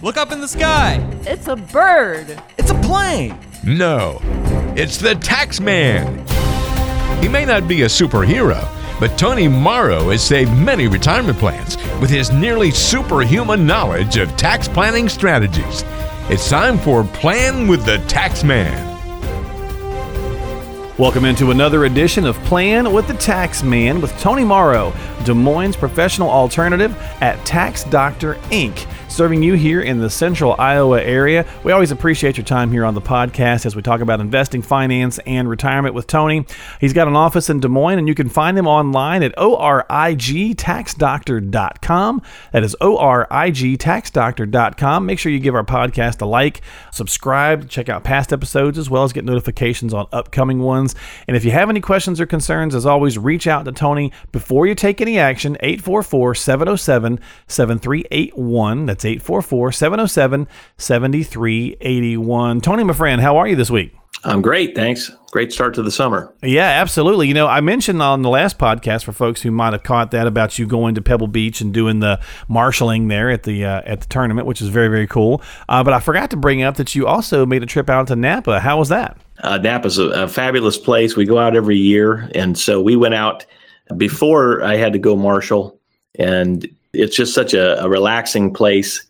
Look up in the sky. It's a bird. It's a plane. No, it's the tax man. He may not be a superhero, but Tony Morrow has saved many retirement plans with his nearly superhuman knowledge of tax planning strategies. It's time for Plan with the Tax Man. Welcome into another edition of Plan with the Tax Man with Tony Morrow, Des Moines professional alternative at Tax Doctor Inc serving you here in the central Iowa area. We always appreciate your time here on the podcast as we talk about investing, finance, and retirement with Tony. He's got an office in Des Moines, and you can find him online at origtaxdoctor.com. That is origtaxdoctor.com. Make sure you give our podcast a like, subscribe, check out past episodes, as well as get notifications on upcoming ones. And if you have any questions or concerns, as always, reach out to Tony before you take any action. 844 707 7381. That's 844 707 7381. Tony, my friend, how are you this week? I'm great. Thanks. Great start to the summer. Yeah, absolutely. You know, I mentioned on the last podcast for folks who might have caught that about you going to Pebble Beach and doing the marshaling there at the uh, at the tournament, which is very very cool. Uh, but I forgot to bring up that you also made a trip out to Napa. How was that? Uh, Napa's a, a fabulous place. We go out every year, and so we went out before I had to go marshal, and it's just such a, a relaxing place.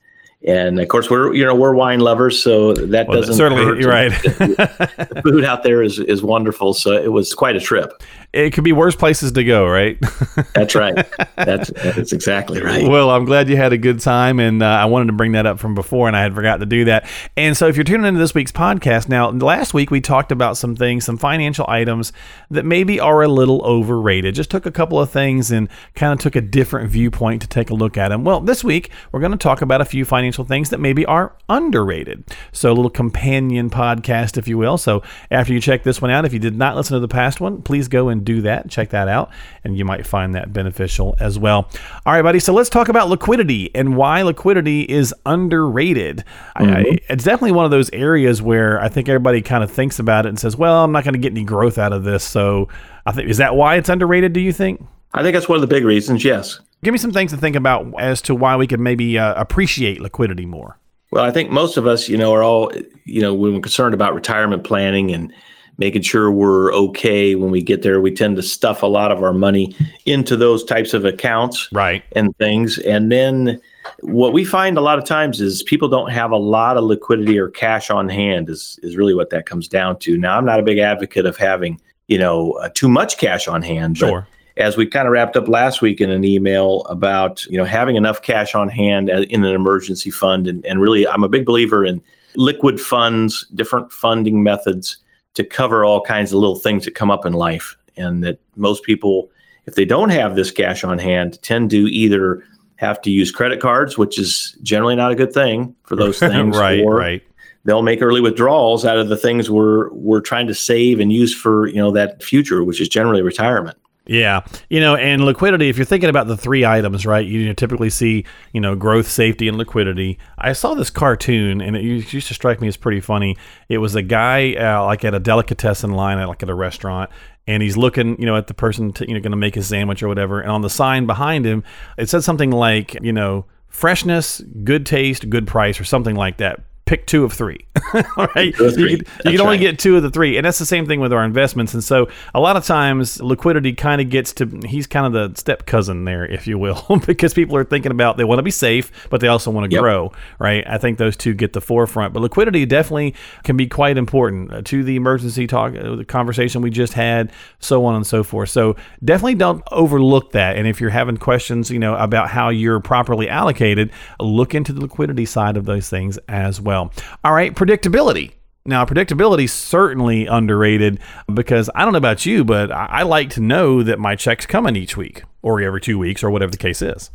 And of course we're you know we're wine lovers so that well, doesn't certainly you're right. the food out there is is wonderful. So it was quite a trip it could be worse places to go, right? that's right. That's that's exactly right. Well, I'm glad you had a good time, and uh, I wanted to bring that up from before, and I had forgot to do that. And so, if you're tuning into this week's podcast, now last week we talked about some things, some financial items that maybe are a little overrated. Just took a couple of things and kind of took a different viewpoint to take a look at them. Well, this week we're going to talk about a few financial things that maybe are underrated. So, a little companion podcast, if you will. So, after you check this one out, if you did not listen to the past one, please go and and do that. Check that out, and you might find that beneficial as well. All right, buddy. So let's talk about liquidity and why liquidity is underrated. Mm-hmm. I, it's definitely one of those areas where I think everybody kind of thinks about it and says, "Well, I'm not going to get any growth out of this." So I think is that why it's underrated? Do you think? I think that's one of the big reasons. Yes. Give me some things to think about as to why we could maybe uh, appreciate liquidity more. Well, I think most of us, you know, are all, you know, when we're concerned about retirement planning and making sure we're okay when we get there. We tend to stuff a lot of our money into those types of accounts, right, and things. And then what we find a lot of times is people don't have a lot of liquidity or cash on hand. Is is really what that comes down to. Now, I'm not a big advocate of having you know uh, too much cash on hand. Sure. as we kind of wrapped up last week in an email about you know having enough cash on hand in an emergency fund and, and really i'm a big believer in liquid funds different funding methods to cover all kinds of little things that come up in life. And that most people, if they don't have this cash on hand, tend to either have to use credit cards, which is generally not a good thing for those things. right, or right. They'll make early withdrawals out of the things we're we're trying to save and use for you know that future, which is generally retirement. Yeah, you know, and liquidity. If you're thinking about the three items, right? You typically see, you know, growth, safety, and liquidity. I saw this cartoon, and it used to strike me as pretty funny. It was a guy uh, like at a delicatessen line, like at a restaurant, and he's looking, you know, at the person, to, you know, going to make his sandwich or whatever. And on the sign behind him, it said something like, you know, freshness, good taste, good price, or something like that pick two of three. right? You, can, you can, only right. get two of the three. And that's the same thing with our investments. And so a lot of times liquidity kind of gets to, he's kind of the step cousin there, if you will, because people are thinking about they want to be safe, but they also want to yep. grow, right? I think those two get the forefront. But liquidity definitely can be quite important uh, to the emergency talk, uh, the conversation we just had, so on and so forth. So definitely don't overlook that. And if you're having questions, you know, about how you're properly allocated, look into the liquidity side of those things as well well. All right, predictability. Now, predictability certainly underrated because I don't know about you, but I like to know that my check's coming each week or every two weeks or whatever the case is.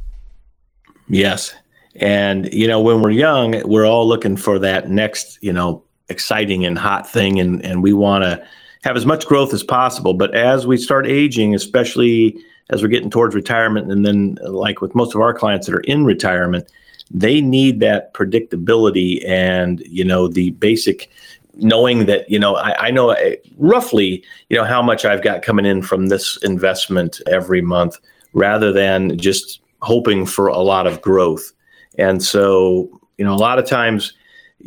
Yes. And, you know, when we're young, we're all looking for that next, you know, exciting and hot thing. And, and we want to have as much growth as possible. But as we start aging, especially as we're getting towards retirement, and then like with most of our clients that are in retirement, they need that predictability and you know the basic knowing that you know I, I, know roughly you know how much I've got coming in from this investment every month, rather than just hoping for a lot of growth. And so you know, a lot of times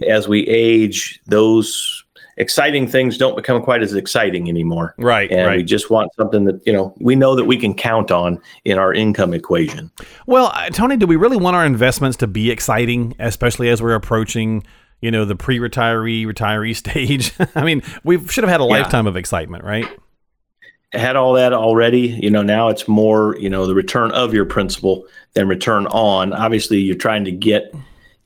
as we age, those exciting things don't become quite as exciting anymore. Right, And we just want something that, you know, we know that we can count on in our income equation. Well, uh, Tony, do we really want our investments to be exciting, especially as we're approaching, you know, the pre-retiree, retiree stage? I mean, we should have had a lifetime of excitement, right? had all that already. You know, now it's more, you know, the return of your principal than return on. Obviously, you're trying to get,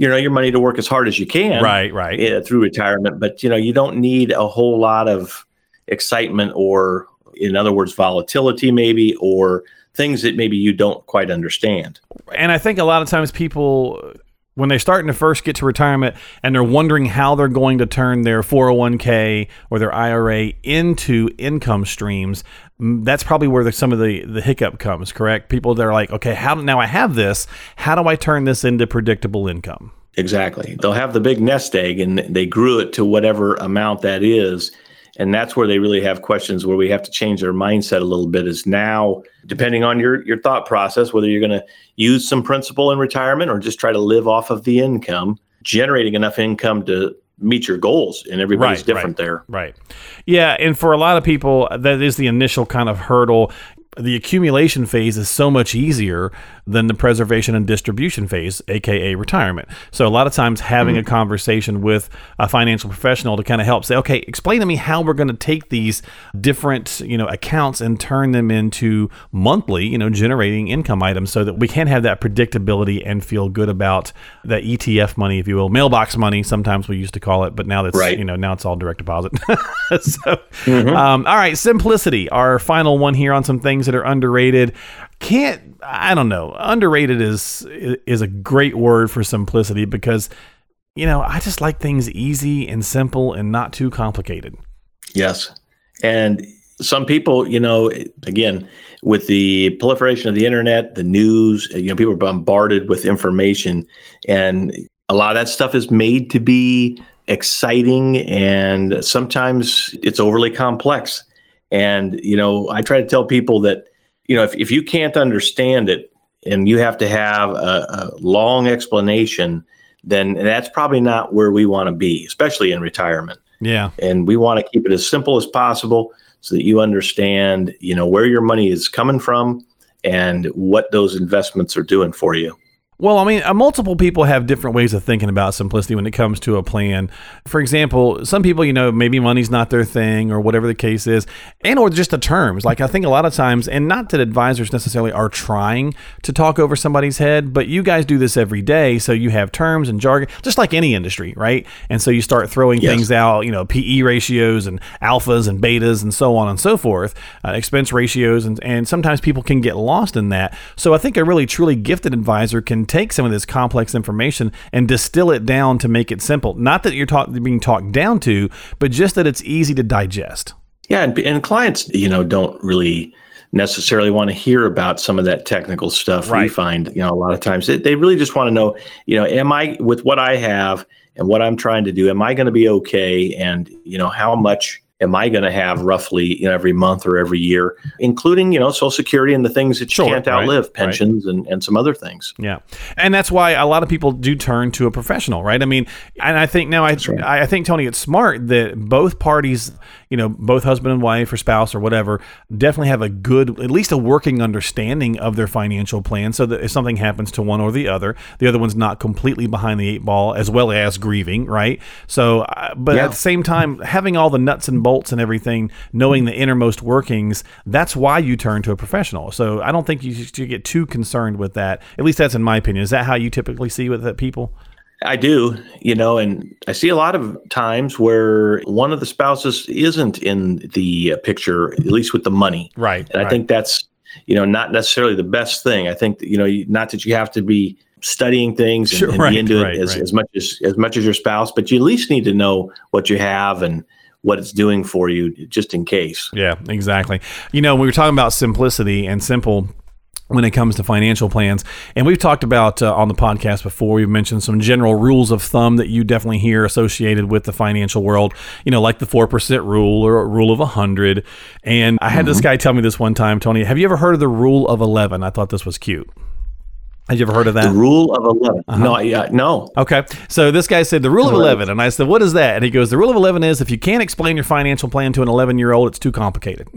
you know, your money to work as hard as you can, Right, right. uh, through retirement. But you know, you don't need a whole lot of excitement or, in other words, volatility, maybe, or things that maybe you don't quite understand. and I think a lot of times people when they're starting to first get to retirement and they're wondering how they're going to turn their 401k or their IRA into income streams, that's probably where the, some of the, the hiccup comes, correct? People that are like, okay, how now I have this, how do I turn this into predictable income? Exactly. They'll have the big nest egg and they grew it to whatever amount that is. And that's where they really have questions where we have to change their mindset a little bit is now, depending on your, your thought process, whether you're going to use some principal in retirement or just try to live off of the income, generating enough income to meet your goals. And everybody's Right, different right. there. Right. Yeah, and for a lot of people, that is the initial kind of hurdle. The accumulation phase is so much easier than the preservation and distribution phase, aka retirement. So a lot of times having a conversation with a financial professional to kind of help say, okay, explain to me how we're going to take these different, you know, accounts and turn them into monthly, you know, generating income items so that we can have that predictability and feel good about that ETF money, if you will, mailbox money. Sometimes we used to call it, but now that's Right. you know now it's all direct deposit. so, um, all right, simplicity. Our final one here on some things that are underrated. Can't I don't know. Underrated is is a great word for simplicity because you know I just like things easy and simple and not too complicated. Yes. And some people, you know, again, with the proliferation of the internet, the news, you know, people are bombarded with information and a lot of that stuff is made to be exciting and sometimes it's overly complex. And, you know, I try to tell people that, you know, if, if you can't understand it and you have to have a, a long explanation, then that's probably not where we want to be, especially in retirement Yeah. and we want to keep it as simple as possible so that you understand you know where your money is coming from and what those investments are doing for you Well, I mean, uh, multiple people have different ways of thinking about simplicity when it comes to a plan. For example, some people, you know, maybe money's not their thing or whatever the case is, and or just the terms. Like I think a lot of times, and not that advisors necessarily are trying to talk over somebody's head, but you guys do this every day, so you have terms and jargon, just like any industry, right? And so you start throwing Yes. things out, you know, PE ratios and alphas and betas and so on and so forth, uh, expense ratios, and, and sometimes people can get lost in that. So I think a really truly gifted advisor can take some of this complex information and distill it down to make it simple. Not that you're talk, being talked down to, but just that it's easy to digest. yeah and, and clients you know don't really necessarily want to hear about some of that technical stuff we find you know a lot of times they, they really just want to know you know am i with what i have and what i'm trying to do am i going to be okay and you know how much am i going to have roughly you know every month or every year including you know social security and the things that you Sure, can't outlive right. pensions and, and some other things Yeah, and that's why a lot of people do turn to a professional, right? I mean, and I think now I right. I think Tony, it's smart that both parties, you know, both husband and wife or spouse or whatever, definitely have a good, at least a working understanding of their financial plan, so that if something happens to one or the other, the other one's not completely behind the eight ball, as well as grieving, right? So, uh, but Yeah. at the same time, having all the nuts and bolts and everything, knowing the innermost workings, that's why you turn to a professional. So I don't think you should get too concerned with that. At least that's in my opinion. Is that how you typically see with people? I do, you know, and I see a lot of times where one of the spouses isn't in the picture, at least with the money. Right. And I think that's, you know, not necessarily the best thing. I think that, you know, not that you have to be studying things and, Sure, and right, be into right, it as, right. as much as as much as your spouse, but you at least need to know what you have and what it's doing for you, just in case. Yeah, exactly. You know, we were talking about simplicity and simple when it comes to financial plans. And we've talked about uh, on the podcast before, we've mentioned some general rules of thumb that you definitely hear associated with the financial world, you know, like the 4% rule or a rule of 100. And I had this guy tell me this one time, Tony, have you ever heard of the rule of 11? I thought this was cute. Have you ever heard of The that? rule of 11. No, yeah, no. Okay. So this guy said the rule of 11. And I said, what is that? And he goes, the rule of 11 is if you can't explain your financial plan to an 11 year old, it's too complicated.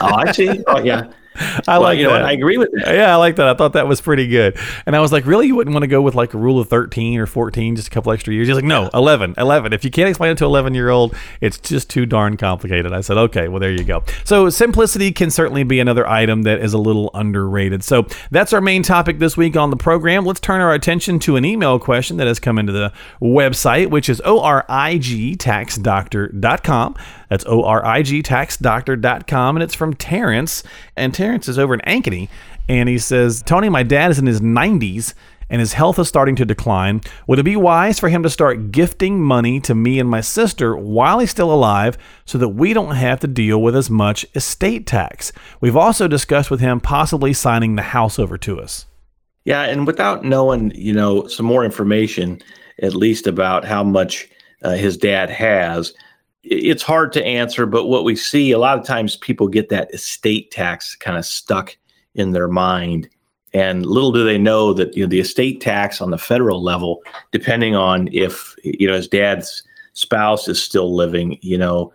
Oh, I see. Oh, yeah. I well, like you know, that. I agree with that. yeah, I like that. I thought that was pretty good. And I was like, really? You wouldn't want to go with like a rule of 13 or 14, just a couple extra years? He's like, no, 11, 11. If you can't explain it to 11 year old, it's just too darn complicated. I said, okay, well, there you go. So simplicity can certainly be another item that is a little underrated. So that's our main topic this week on the program. Let's turn our attention to an email question that has come into the website, which is origtaxdoctor.com. That's origtaxdoctor.com. And it's from Terrence. And Terrence is over in Ankeny. And he says, Tony, my dad is in his 90s and his health is starting to decline. Would it be wise for him to start gifting money to me and my sister while he's still alive so that we don't have to deal with as much estate tax? We've also discussed with him possibly signing the house over to us. Yeah, and without knowing, you know, some more information, at least about how much uh, his dad has, it's hard to answer. But what we see a lot of times, people get that estate tax kind of stuck in their mind, and little do they know that you know the estate tax on the federal level, depending on if you know his dad's spouse is still living, you know.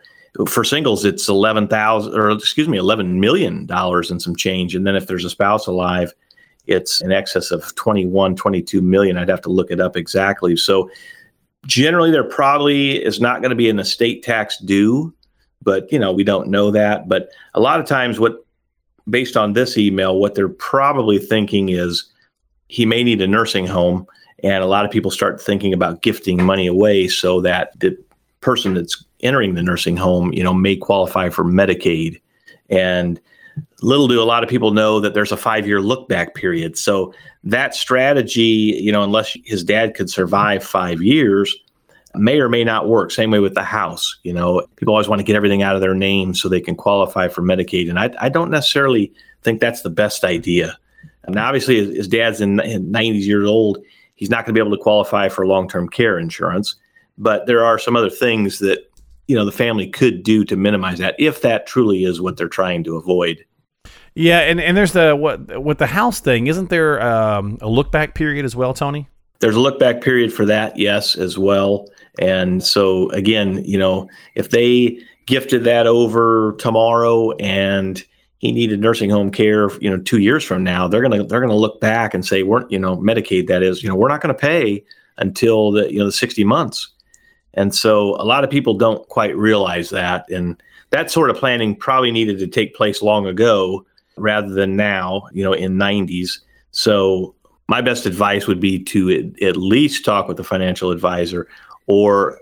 For singles, it's eleven thousand, or excuse me, eleven million dollars and some change. And then if there's a spouse alive, it's in excess of 21 22 million i'd have to look it up exactly so generally there probably is not going to be an estate tax due but you know we don't know that. But a lot of times what based on this email what they're probably thinking is he may need a nursing home and a lot of people start thinking about gifting money away so that the person that's entering the nursing home you know may qualify for medicaid. And little do a lot of people know that there's a five year look back period. So that strategy, you know, unless his dad could survive five years, may or may not work. Same way with the house. You know, people always want to get everything out of their name so they can qualify for Medicaid. And I, I don't necessarily think that's the best idea. And obviously, his, dad's in, in 90 years old. He's not going to be able to qualify for long term care insurance. But there are some other things that, you know, the family could do to minimize that if that truly is what they're trying to avoid. Yeah, and, and there's the what with the house thing, isn't there um, a look back period as well, Tony? There's a look back period for that, yes, as well. And so again, you know, if they gifted that over tomorrow and he needed nursing home care, you know, two years from now, they're gonna they're gonna look back and say, we're you know, Medicaid that is, you know, we're not gonna pay until the you know the 60 months. And so a lot of people don't quite realize that. And that sort of planning probably needed to take place long ago rather than now, you know, in 90s. So my best advice would be to at, least talk with a financial advisor or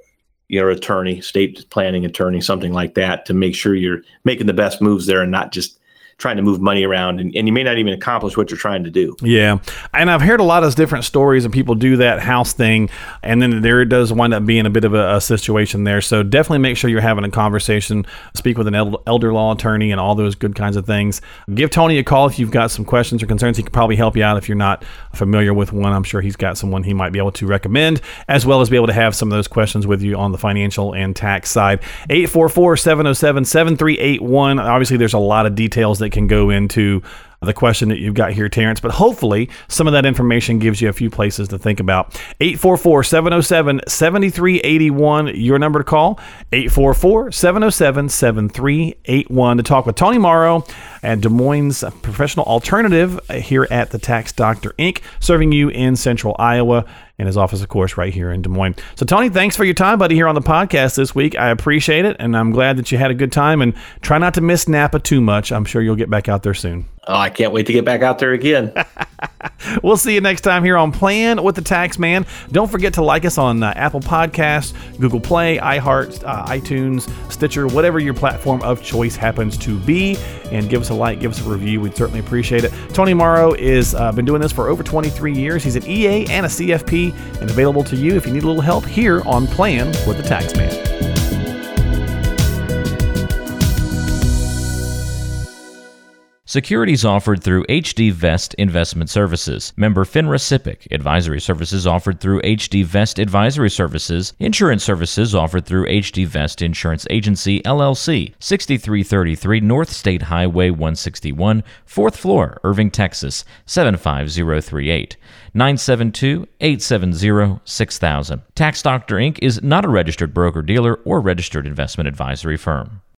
your attorney, state planning attorney, something like that to make sure you're making the best moves there and not just trying to move money around and, and you may not even accomplish what you're trying to do. Yeah. And I've heard a lot of different stories and people do that house thing. And then there does wind up being a bit of a, a situation there. So definitely make sure you're having a conversation. Speak with an el- elder law attorney and all those good kinds of things. Give Tony a call if you've got some questions or concerns. He can probably help you out if you're not familiar with one. I'm sure he's got someone he might be able to recommend, as well as be able to have some of those questions with you on the financial and tax side. 844 707 7381. Obviously, there's a lot of details that can go into the question that you've got here, Terrence, but hopefully some of that information gives you a few places to think about. 844 707 7381, your number to call. 844 707 7381 to talk with Tony Morrow at Des Moines Professional Alternative here at the Tax Doctor Inc., serving you in central Iowa and his office, of course, right here in Des Moines. So, Tony, thanks for your time, buddy, here on the podcast this week. I appreciate it, and I'm glad that you had a good time. And try not to miss Napa too much. I'm sure you'll get back out there soon. Oh, I can't wait to get back out there again. We'll see you next time here on Plan with the Tax Man. Don't forget to like us on uh, Apple Podcasts, Google Play, iHeart, uh, iTunes, Stitcher, whatever your platform of choice happens to be, and give us a like, give us a review. We'd certainly appreciate it. Tony Morrow is uh, been doing this for over 23 years. He's an EA and a CFP, and available to you if you need a little help here on Plan with the Tax Man. Securities offered through HD Vest Investment Services. Member FINRA SIPC. Advisory services offered through HD Vest Advisory Services. Insurance services offered through HD Vest Insurance Agency, LLC. 6333 North State Highway 161, 4th floor, Irving, Texas, 75038. 972 870 6000. Tax Doctor Inc. is not a registered broker dealer or registered investment advisory firm.